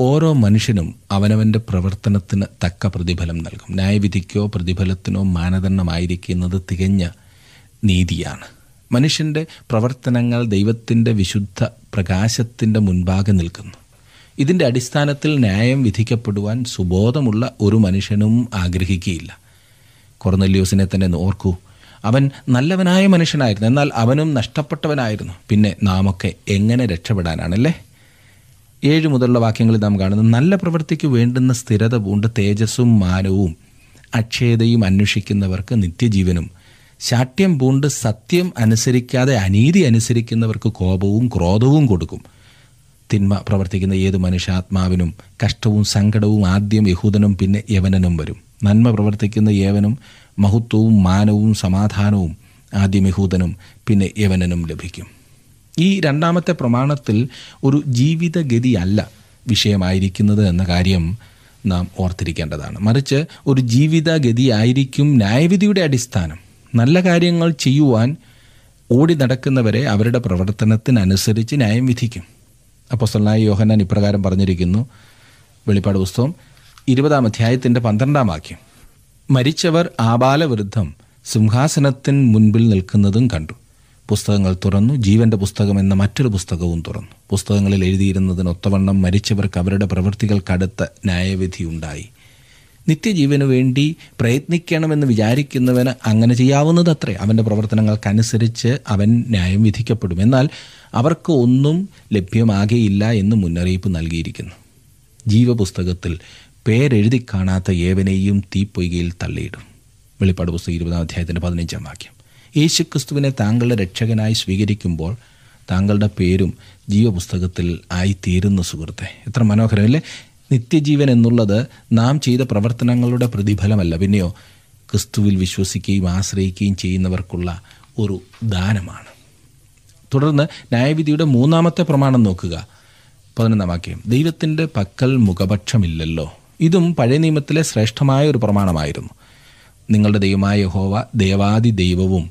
ഓരോ മനുഷ്യനും അവനവന്റെ പ്രവർത്തനത്തിന് തക്ക പ്രതിഫലം നൽകും. ന്യായവിധിക്കോ പ്രതിഫലത്തിനോ മാനദണ്ഡമായിരിക്കുന്നത് തികഞ്ഞ നീതിയാണ്. മനുഷ്യന്റെ പ്രവർത്തനങ്ങൾ ദൈവത്തിന്റെ വിശുദ്ധ പ്രകാശത്തിന്റെ മുൻപാകെ നിൽക്കുന്നു. ഇതിന്റെ അടിസ്ഥാനത്തിൽ ന്യായം വിധിക്കപ്പെടുവാൻ സുബോധമുള്ള ഒരു മനുഷ്യനും ആഗ്രഹിക്കുകയില്ല. കൊർന്നല്യോസിനെ തന്നെ ഓർക്കൂ. അവൻ നല്ലവനായ മനുഷ്യനായിരുന്നു. എന്നാൽ അവനും നഷ്ടപ്പെട്ടവനായിരുന്നു. പിന്നെ നാമൊക്കെ എങ്ങനെ രക്ഷപ്പെടാനാണല്ലേ? ഏഴ് മുതലുള്ള വാക്യങ്ങളിൽ നാം കാണുന്നത് നല്ല പ്രവൃത്തിക്ക് വേണ്ടുന്ന സ്ഥിരത പൂണ്ട് തേജസ്സും മാനവും അക്ഷയതയും അന്വേഷിക്കുന്നവർക്ക് നിത്യജീവനും. ശാഠ്യം പൂണ്ട് സത്യം അനുസരിക്കാതെ അനീതി അനുസരിക്കുന്നവർക്ക് കോപവും ക്രോധവും കൊടുക്കും. തിന്മ പ്രവർത്തിക്കുന്ന ഏത് മനുഷ്യാത്മാവിനും കഷ്ടവും സങ്കടവും ആദ്യം യഹൂദനും പിന്നെ യവനനും വരും. നന്മ പ്രവർത്തിക്കുന്ന ഏവനും മഹത്വവും മാനവും സമാധാനവും ആദ്യം പിന്നെ യവനനും ലഭിക്കും. ഈ രണ്ടാമത്തെ പ്രമാണത്തിൽ ഒരു ജീവിതഗതിയല്ല വിഷയമായിരിക്കുന്നത് എന്ന കാര്യം നാം ഓർത്തിരിക്കേണ്ടതാണ്. മറിച്ച് ഒരു ജീവിതഗതിയായിരിക്കും ന്യായവിധിയുടെ അടിസ്ഥാനം. നല്ല കാര്യങ്ങൾ ചെയ്യുവാൻ ഓടി നടക്കുന്നവരെ അവരുടെ പ്രവർത്തനത്തിനനുസരിച്ച് ന്യായം വിധിക്കും. അപ്പോൾ അപ്പോസ്തലനായ യോഹന്നാൻ ഇപ്രകാരം പറഞ്ഞിരിക്കുന്നു. വെളിപ്പാട് പുസ്തകം ഇരുപതാം അധ്യായത്തിന്റെ പന്ത്രണ്ടാം വാക്യം. മരിച്ചവർ ആബാലവൃദ്ധം സിംഹാസനത്തിന് മുൻപിൽ നിൽക്കുന്നതും കണ്ടു. പുസ്തകങ്ങൾ തുറന്നു ജീവന്റെ പുസ്തകം എന്ന മറ്റൊരു പുസ്തകവും തുറന്നു. പുസ്തകങ്ങളിൽ എഴുതിയിരുന്നതിനൊത്തവണ്ണം മരിച്ചവർക്ക് അവരുടെ പ്രവൃത്തികൾക്കടുത്ത ന്യായവിധിയുണ്ടായി നിത്യജീവന് വേണ്ടി പ്രയത്നിക്കണമെന്ന് വിചാരിക്കുന്നവന് അങ്ങനെ ചെയ്യാവുന്നത് അത്രേ അവന്റെ പ്രവർത്തനങ്ങൾക്കനുസരിച്ച് അവൻ ന്യായം വിധിക്കപ്പെടും. എന്നാൽ അവർക്ക് ഒന്നും ലഭ്യമാകെയില്ല എന്ന് മുന്നറിയിപ്പ് നൽകിയിരിക്കുന്നു. ജീവപുസ്തകത്തിൽ പേരെഴുതി കാണാത്ത ഏവനെയും തീപ്പൊയ്കയിൽ തള്ളിയിടും. വെളിപ്പാട് പുസ്തകം ഇരുപതാം അധ്യായത്തിന്റെ പതിനഞ്ചാം വാക്യം. യേശുക്രിസ്തുവിനെ താങ്കളുടെ രക്ഷകനായി സ്വീകരിക്കുമ്പോൾ താങ്കളുടെ പേരും ജീവപുസ്തകത്തിൽ ആയിത്തീരുന്നു സുഹൃത്തെ. എത്ര മനോഹരമല്ലേ? നിത്യജീവൻ എന്നുള്ളത് നാം ചെയ്ത പ്രവർത്തനങ്ങളുടെ പ്രതിഫലമല്ല. പിന്നെയോ ക്രിസ്തുവിൽ വിശ്വസിക്കുകയും ആശ്രയിക്കുകയും ചെയ്യുന്നവർക്കുള്ള ഒരു ദാനമാണ്. തുടർന്ന് ന്യായവിധിയുടെ മൂന്നാമത്തെ പ്രമാണം നോക്കുക. പതിനൊന്നാം വാക്യം. ദൈവത്തിന്റെ പക്കൽ മുഖപക്ഷമില്ലല്ലോ. ഇതും പഴയ നിയമത്തിലെ ശ്രേഷ്ഠമായ ഒരു പ്രമാണമായിരുന്നു. നിങ്ങളുടെ ദൈവമായ യഹോവ ദേവാദി ദൈവവും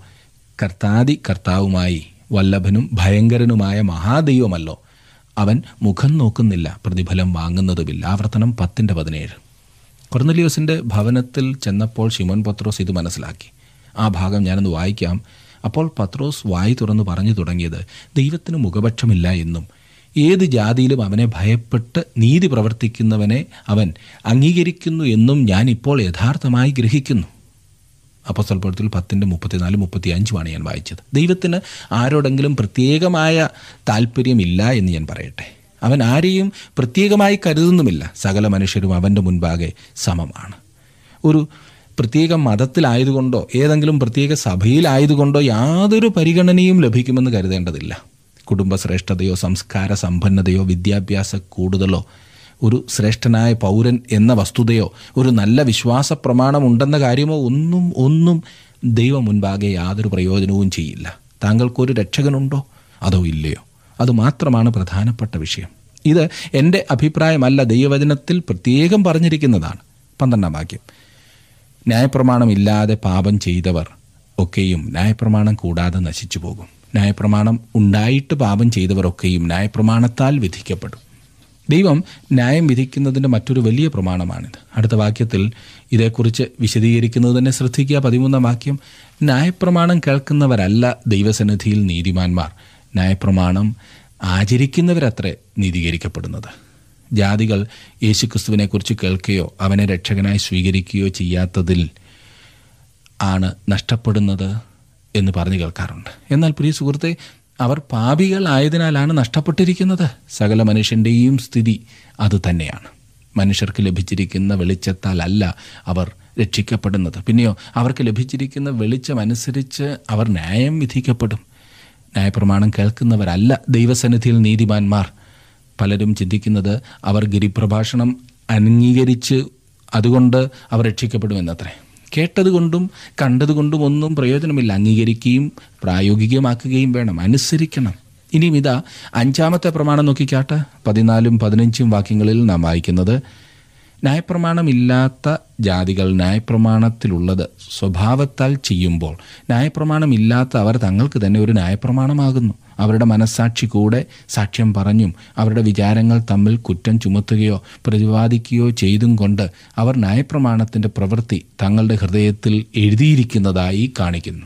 കർത്താദി കർത്താവുമായി വല്ലഭനും ഭയങ്കരനുമായ മഹാദൈവമല്ലോ. അവൻ മുഖം നോക്കുന്നില്ല പ്രതിഫലം വാങ്ങുന്നതുമില്ല. ആവർത്തനം പത്തിന്റെ പതിനേഴ്. കൊർന്നലിയോസിന്റെ ഭവനത്തിൽ ചെന്നപ്പോൾ ശിമോൻ പത്രോസ് ഇത് മനസ്സിലാക്കി. ആ ഭാഗം ഞാനൊന്ന് വായിക്കാം. അപ്പോൾ പത്രോസ് വായി തുറന്ന് പറഞ്ഞു തുടങ്ങിയത് ദൈവത്തിന് മുഖപക്ഷമില്ല എന്നും ഏത് ജാതിയിലും അവനെ ഭയപ്പെട്ട് നീതി പ്രവർത്തിക്കുന്നവനെ അവൻ അംഗീകരിക്കുന്നു എന്നും ഞാൻ ഇപ്പോൾ യഥാർത്ഥമായി ഗ്രഹിക്കുന്നു. അപ്പസ്വൽപ്പത്തിൽ പത്തിന്റെ മുപ്പത്തിനാല് മുപ്പത്തി അഞ്ചുമാണ് ഞാൻ വായിച്ചത്. ദൈവത്തിന് ആരോടെങ്കിലും പ്രത്യേകമായ താല്പര്യമില്ല എന്ന് ഞാൻ പറയട്ടെ. അവൻ ആരെയും പ്രത്യേകമായി കരുതുന്നുമില്ല. സകല മനുഷ്യരും അവന്റെ മുൻപാകെ സമമാണ്. ഒരു പ്രത്യേക മതത്തിലായതുകൊണ്ടോ ഏതെങ്കിലും പ്രത്യേക സഭയിലായതുകൊണ്ടോ യാതൊരു പരിഗണനയും ലഭിക്കുമെന്ന് കരുതേണ്ടതില്ല. കുടുംബശ്രേഷ്ഠതയോ സംസ്കാര സമ്പന്നതയോ വിദ്യാഭ്യാസ കൂടുതലോ ഒരു ശ്രേഷ്ഠനായ പൗരൻ എന്ന വസ്തുതയോ ഒരു നല്ല വിശ്വാസ പ്രമാണമുണ്ടെന്ന കാര്യമോ ഒന്നും ഒന്നും ദൈവം മുൻപാകെ യാതൊരു പ്രയോജനവും ചെയ്യില്ല. താങ്കൾക്കൊരു രക്ഷകനുണ്ടോ? അതോ ഇല്ലയോ? അതുമാത്രമാണ് പ്രധാനപ്പെട്ട വിഷയം. ഇത് എന്റെ അഭിപ്രായമല്ല ദൈവവചനത്തിൽ പ്രത്യേകം പറഞ്ഞിരിക്കുന്നതാണ്. പന്ത്രണ്ടാം വാക്യം. ന്യായപ്രമാണമില്ലാതെ പാപം ചെയ്തവർ ഒക്കെയും ന്യായപ്രമാണം കൂടാതെ നശിച്ചു പോകും ന്യായപ്രമാണം ഉണ്ടായിട്ട് പാപം ചെയ്തവരൊക്കെയും ന്യായപ്രമാണത്താൽ വിധിക്കപ്പെടും. ദൈവം ന്യായം വിധിക്കുന്നതിന്റെ മറ്റൊരു വലിയ പ്രമാണമാണിത്. അടുത്ത വാക്യത്തിൽ ഇതേക്കുറിച്ച് വിശദീകരിക്കുന്നത് തന്നെ ശ്രദ്ധിക്കുക. പതിമൂന്നാം വാക്യം ന്യായപ്രമാണം കേൾക്കുന്നവരല്ല ദൈവസന്നിധിയിൽ നീതിമാന്മാർ. ന്യായപ്രമാണം ആചരിക്കുന്നവരത്രേ നീതീകരിക്കപ്പെടുന്നത്. ജാതികൾ യേശുക്രിസ്തുവിനെക്കുറിച്ച് കേൾക്കുകയോ അവനെ രക്ഷകനായി സ്വീകരിക്കുകയോ ചെയ്യാത്തതിൽ ആണ് നഷ്ടപ്പെടുന്നത്. എന്ന് പറഞ്ഞു കേൾക്കാറുണ്ട്. എന്നാൽ പ്രിയ സുഹൃത്തെ അവർ പാപികളായതിനാലാണ് നഷ്ടപ്പെട്ടിരിക്കുന്നത്. സകല മനുഷ്യന്റെയും സ്ഥിതി അത് തന്നെയാണ്. മനുഷ്യർക്ക് ലഭിച്ചിരിക്കുന്ന വെളിച്ചത്താലല്ല അവർ രക്ഷിക്കപ്പെടുന്നത്. പിന്നെയോ അവർക്ക് ലഭിച്ചിരിക്കുന്ന വെളിച്ചമനുസരിച്ച് അവർ ന്യായം വിധിക്കപ്പെടും. ന്യായപ്രമാണം കേൾക്കുന്നവരല്ല ദൈവസന്നിധിയിൽ നീതിമാന്മാർ. പലരും ചിന്തിക്കുന്നത് അവർ ഗിരിപ്രഭാഷണം അംഗീകരിച്ച് അതുകൊണ്ട് അവർ രക്ഷിക്കപ്പെടുമെന്നത്രേ. കേട്ടതുകൊണ്ടും കണ്ടതുകൊണ്ടും ഒന്നും പ്രയോജനമില്ല. അംഗീകരിക്കുകയും പ്രായോഗികമാക്കുകയും വേണം. അനുസരിക്കണം. ഇനിയും ഇതാ അഞ്ചാമത്തെ പ്രമാണം നോക്കിക്കാട്ടെ. പതിനാലും പതിനഞ്ചും വാക്യങ്ങളിൽ നാം വായിക്കുന്നത് ന്യായപ്രമാണമില്ലാത്ത ജാതികൾ ന്യായപ്രമാണത്തിലുള്ളത് സ്വഭാവത്താൽ ചെയ്യുമ്പോൾ ന്യായപ്രമാണമില്ലാത്ത അവർ തങ്ങൾക്ക് തന്നെ ഒരു ന്യായപ്രമാണമാകുന്നു. അവരുടെ മനസ്സാക്ഷി കൂടെ സാക്ഷ്യം പറഞ്ഞും അവരുടെ വിചാരങ്ങൾ തമ്മിൽ കുറ്റം ചുമത്തുകയോ പ്രതിപാദിക്കുകയോ ചെയ്തും കൊണ്ട് അവർ ന്യായപ്രമാണത്തിന്റെ പ്രവൃത്തി തങ്ങളുടെ ഹൃദയത്തിൽ എഴുതിയിരിക്കുന്നതായി കാണിക്കുന്നു.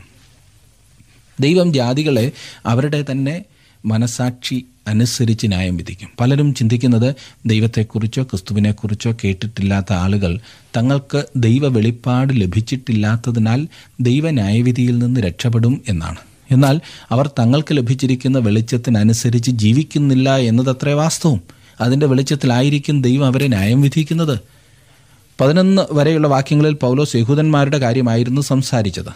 ദൈവം ജാതികളെ അവരുടെ തന്നെ മനസാക്ഷി അനുസരിച്ച് ന്യായം വിധിക്കും. പലരും ചിന്തിക്കുന്നത് ദൈവത്തെക്കുറിച്ചോ ക്രിസ്തുവിനെക്കുറിച്ചോ കേട്ടിട്ടില്ലാത്ത ആളുകൾ തങ്ങൾക്ക് ദൈവ വെളിപ്പാട് ലഭിച്ചിട്ടില്ലാത്തതിനാൽ ദൈവ ന്യായവിധിയിൽ നിന്ന് രക്ഷപ്പെടും എന്നാണ്. എന്നാൽ അവർ തങ്ങൾക്ക് ലഭിച്ചിരിക്കുന്ന വെളിച്ചത്തിനനുസരിച്ച് ജീവിക്കുന്നില്ല എന്നതത്രേ വാസ്തവം. അതിന്റെ വെളിച്ചത്തിലായിരിക്കും ദൈവം അവരെ ന്യായം വിധിക്കുന്നത്. പതിനൊന്ന് വരെയുള്ള വാക്യങ്ങളിൽ പൗലോസ് യഹൂദന്മാരുടെ കാര്യമായിരുന്നു സംസാരിച്ചത്.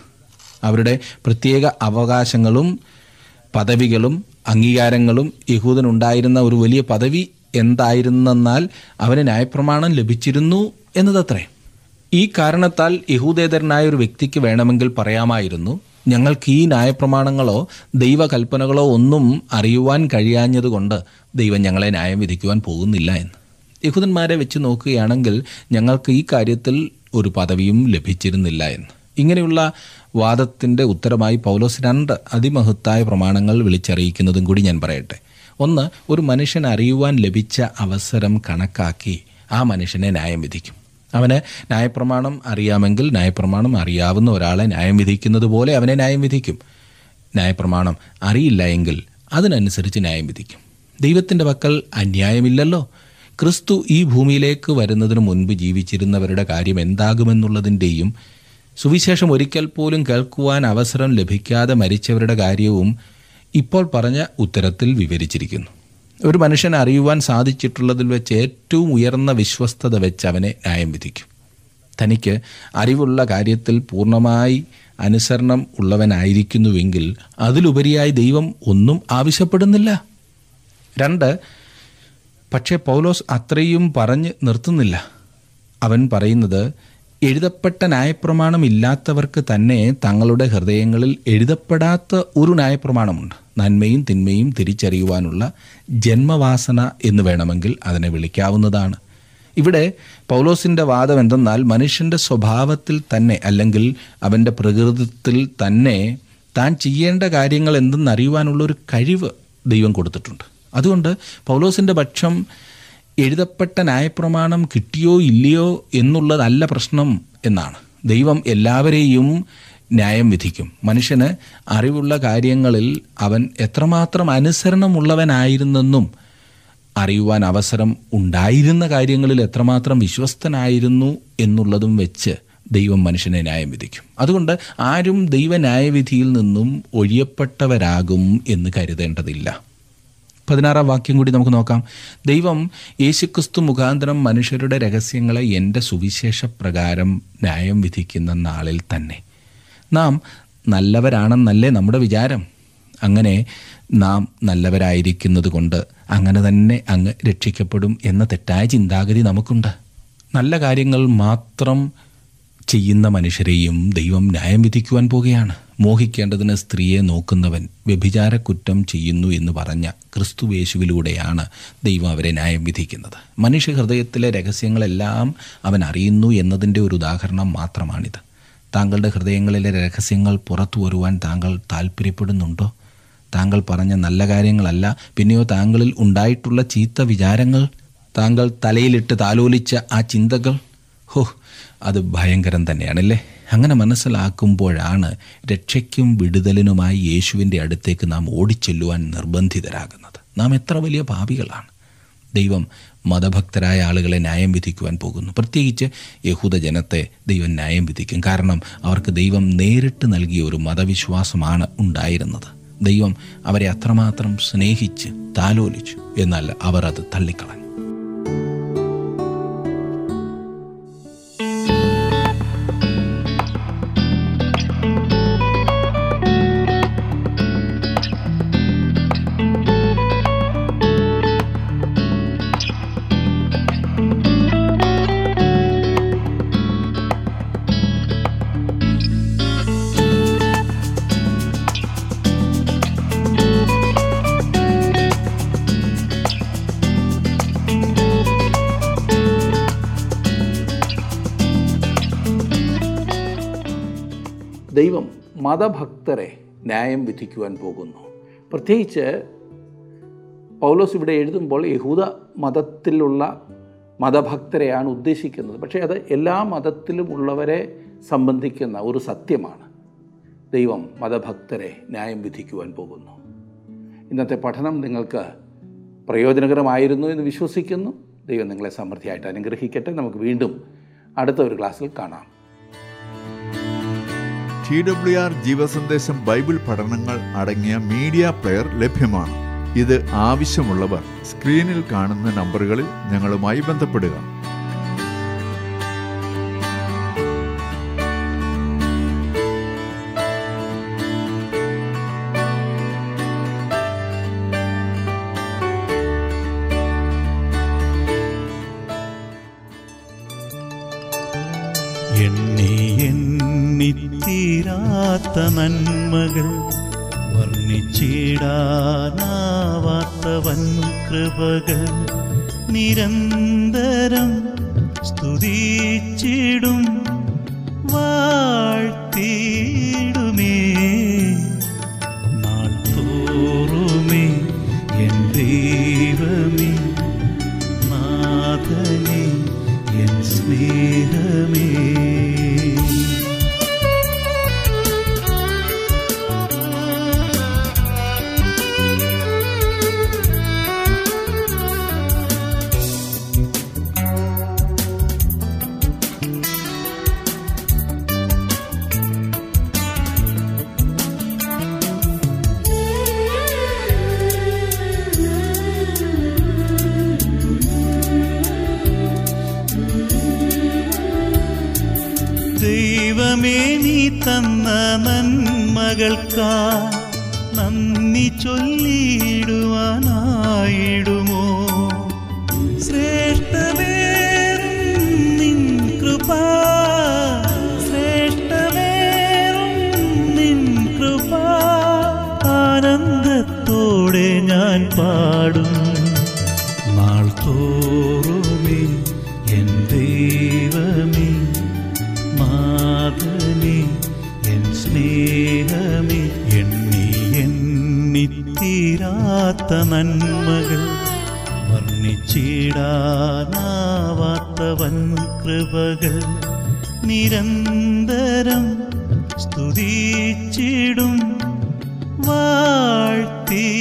അവരുടെ പ്രത്യേക അവകാശങ്ങളും പദവികളും അംഗീകാരങ്ങളും യഹൂദനുണ്ടായിരുന്ന ഒരു വലിയ പദവി എന്തായിരുന്നെന്നാൽ അവന് ന്യായപ്രമാണം ലഭിച്ചിരുന്നു എന്നതത്രേ. ഈ കാരണത്താൽ യഹൂദേതരനായ ഒരു വ്യക്തിക്ക് വേണമെങ്കിൽ പറയാമായിരുന്നു ഞങ്ങൾക്ക് ഈ ന്യായപ്രമാണങ്ങളോ ദൈവകൽപ്പനകളോ ഒന്നും അറിയുവാൻ കഴിയാഞ്ഞതുകൊണ്ട് ദൈവം ഞങ്ങളെ ന്യായം വിധിക്കുവാൻ പോകുന്നില്ല എന്ന്. യഹൂദന്മാരെ വെച്ച് നോക്കുകയാണെങ്കിൽ ഞങ്ങൾക്ക് ഈ കാര്യത്തിൽ ഒരു പദവിയും ലഭിച്ചിരുന്നില്ല എന്ന്. ഇങ്ങനെയുള്ള വാദത്തിന്റെ ഉത്തരമായി പൗലോസ് രണ്ട് അതിമഹത്തായ പ്രമാണങ്ങൾ വിളിച്ചറിയിക്കുന്നതും കൂടി ഞാൻ പറയട്ടെ. ഒന്ന് ഒരു മനുഷ്യൻ അറിയുവാൻ ലഭിച്ച അവസരം കണക്കാക്കി ആ മനുഷ്യനെ ന്യായം വിധിക്കും. അവന് ന്യായപ്രമാണം അറിയാമെങ്കിൽ ന്യായപ്രമാണം അറിയാവുന്ന ഒരാളെ ന്യായം വിധിക്കുന്നത് പോലെ അവനെ ന്യായം വിധിക്കും. ന്യായപ്രമാണം അറിയില്ല എങ്കിൽ അതിനനുസരിച്ച് ന്യായം വിധിക്കും. ദൈവത്തിന്റെ പക്കൽ അന്യായമില്ലല്ലോ. ക്രിസ്തു ഈ ഭൂമിയിലേക്ക് വരുന്നതിന് മുൻപ് ജീവിച്ചിരുന്നവരുടെ കാര്യം എന്താകുമെന്നുള്ളതിന്റെയും സുവിശേഷം ഒരിക്കൽ പോലും കേൾക്കുവാൻ അവസരം ലഭിക്കാതെ മരിച്ചവരുടെ കാര്യവും ഇപ്പോൾ പറഞ്ഞ ഉത്തരത്തിൽ വിവരിച്ചിരിക്കുന്നു. ഒരു മനുഷ്യൻ അറിയുവാൻ സാധിച്ചിട്ടുള്ളതിൽ വെച്ച് ഏറ്റവും ഉയർന്ന വിശ്വസ്തത വെച്ച് അവനെ ന്യായം വിധിക്കും. തനിക്ക് അറിവുള്ള കാര്യത്തിൽ പൂർണമായി അനുസരണം ഉള്ളവനായിരിക്കുന്നുവെങ്കിൽ അതിലുപരിയായി ദൈവം ഒന്നും ആവശ്യപ്പെടുന്നില്ല. രണ്ട് പക്ഷേ പൗലോസ് അത്രയും പറഞ്ഞ് നിർത്തുന്നില്ല. അവൻ പറയുന്നത് എഴുതപ്പെട്ട ന്യായപ്രമാണം ഇല്ലാത്തവർക്ക് തന്നെ തങ്ങളുടെ ഹൃദയങ്ങളിൽ എഴുതപ്പെടാത്ത ഒരു ന്യായപ്രമാണമുണ്ട്. നന്മയും തിന്മയും തിരിച്ചറിയുവാനുള്ള ജന്മവാസന എന്ന് വേണമെങ്കിൽ അതിനെ വിളിക്കാവുന്നതാണ്. ഇവിടെ പൗലോസിന്റെ വാദം എന്തെന്നാൽ മനുഷ്യന്റെ സ്വഭാവത്തിൽ തന്നെ അല്ലെങ്കിൽ അവന്റെ പ്രകൃതത്തിൽ തന്നെ താൻ ചെയ്യേണ്ട കാര്യങ്ങൾ എന്തെന്നറിയുവാനുള്ള ഒരു കഴിവ് ദൈവം കൊടുത്തിട്ടുണ്ട്. അതുകൊണ്ട് പൗലോസിന്റെ പക്ഷം എഴുതപ്പെട്ട ന്യായപ്രമാണം കിട്ടിയോ ഇല്ലയോ എന്നുള്ളതല്ല പ്രശ്നം എന്നാണ്. ദൈവം എല്ലാവരെയും ന്യായം വിധിക്കും. മനുഷ്യന് അറിവുള്ള കാര്യങ്ങളിൽ അവൻ എത്രമാത്രം അനുസരണമുള്ളവനായിരുന്നെന്നും അറിയുവാൻ അവസരം ഉണ്ടായിരുന്ന കാര്യങ്ങളിൽ എത്രമാത്രം വിശ്വസ്തനായിരുന്നു എന്നുള്ളതും വെച്ച് ദൈവം മനുഷ്യനെ ന്യായം വിധിക്കും. അതുകൊണ്ട് ആരും ദൈവ ന്യായവിധിയിൽ നിന്നും ഒഴിയപ്പെട്ടവരാകും എന്ന് കരുതേണ്ടതില്ല. പതിനാറാം വാക്യം കൂടി നമുക്ക് നോക്കാം. ദൈവം യേശുക്രിസ്തു മുഖാന്തരം മനുഷ്യരുടെ രഹസ്യങ്ങളെ എന്റെ സുവിശേഷ പ്രകാരം ന്യായം വിധിക്കുന്ന നാളിൽ തന്നെ. നാം നല്ലവരാണെന്നല്ലേ നമ്മുടെ വിചാരം? അങ്ങനെ നാം നല്ലവരായിരിക്കുന്നത് കൊണ്ട് അങ്ങനെ തന്നെ അങ്ങ് രക്ഷിക്കപ്പെടും എന്ന തെറ്റായ ചിന്താഗതി നമുക്കുണ്ട്. നല്ല കാര്യങ്ങൾ മാത്രം ചെയ്യുന്ന മനുഷ്യരെയും ദൈവം ന്യായം വിധിക്കുവാൻ പോകുകയാണ് മോഹിക്കേണ്ടതിന് സ്ത്രീയെ നോക്കുന്നവൻ വ്യഭിചാരക്കുറ്റം ചെയ്യുന്നു എന്ന് പറഞ്ഞ ക്രിസ്തുവേശുവിലൂടെയാണ് ദൈവം അവരെ ന്യായം വിധിക്കുന്നത്. മനുഷ്യ ഹൃദയത്തിലെ രഹസ്യങ്ങളെല്ലാം അവൻ അറിയുന്നു എന്നതിന്റെ ഒരു ഉദാഹരണം മാത്രമാണിത്. താങ്കളുടെ ഹൃദയങ്ങളിലെ രഹസ്യങ്ങൾ പുറത്തു വരുവാൻ താങ്കൾ താല്പര്യപ്പെടുന്നുണ്ടോ താങ്കൾ പറഞ്ഞ നല്ല കാര്യങ്ങളല്ല പിന്നെയോ താങ്കളിൽ ഉണ്ടായിട്ടുള്ള ചീത്ത വിചാരങ്ങൾ? താങ്കൾ തലയിലിട്ട് താലോലിച്ച ആ ചിന്തകൾ? ഹോ അത് ഭയങ്കരം തന്നെയാണല്ലേ? അങ്ങനെ മനസ്സിലാക്കുമ്പോഴാണ് രക്ഷയ്ക്കും വിടുതലിനുമായി യേശുവിന്റെ അടുത്തേക്ക് നാം ഓടിച്ചെല്ലുവാൻ നിർബന്ധിതരാകുന്നത്. നാം എത്ര വലിയ പാപികളാണ്. ദൈവം മതഭക്തരായ ആളുകളെ ന്യായം വിധിക്കുവാൻ പോകുന്നു. പ്രത്യേകിച്ച് യഹൂദ ജനത്തെ ദൈവം ന്യായം വിധിക്കും. കാരണം അവർക്ക് ദൈവം നേരിട്ട് നൽകിയ ഒരു മതവിശ്വാസമാണ് ഉണ്ടായിരുന്നത്. ദൈവം അവരെ അത്രമാത്രം സ്നേഹിച്ച് താലോലിച്ചു. എന്നാൽ അവർ അത് തള്ളിക്കളഞ്ഞു. ദൈവം മതഭക്തരെ ന്യായം വിധിക്കുവാൻ പോകുന്നു. പ്രത്യേകിച്ച് പൗലോസ് ഇവിടെ എഴുതുമ്പോൾ യഹൂദ മതത്തിലുള്ള മതഭക്തരെയാണ് ഉദ്ദേശിക്കുന്നത്. പക്ഷേ അത് എല്ലാ മതത്തിലും ഉള്ളവരെ സംബന്ധിക്കുന്ന ഒരു സത്യമാണ്. ദൈവം മതഭക്തരെ ന്യായം വിധിക്കുവാൻ പോകുന്നു. ഇന്നത്തെ പഠനം നിങ്ങൾക്ക് പ്രയോജനകരമായിരുന്നു എന്ന് വിശ്വസിക്കുന്നു. ദൈവം നിങ്ങളെ സമൃദ്ധിയായിട്ട് അനുഗ്രഹിക്കട്ടെ. നമുക്ക് വീണ്ടും അടുത്ത ഒരു ക്ലാസ്സിൽ കാണാം. ടി ഡബ്ല്യു ആർ ജീവസന്ദേശം ബൈബിൾ പഠനങ്ങൾ അടങ്ങിയ മീഡിയ പ്ലെയർ ലഭ്യമാണ്. ഇത് ആവശ്യമുള്ളവർ സ്ക്രീനിൽ കാണുന്ന നമ്പറുകളിൽ ഞങ്ങളുമായി ബന്ധപ്പെടുക. നന്മകൾ വർണിച്ചിടാനാവാത്തവൻ കൃപകൾ നിരന്തരം സ്തുതിച്ചിടും. നന്മകൾക്കാ മകൾ വർണിച്ചിടാനാവാത്തവൻ കൃപകൾ നിരന്തരം സ്തുതിച്ചിടും വാഴ്ത്തിയിടും.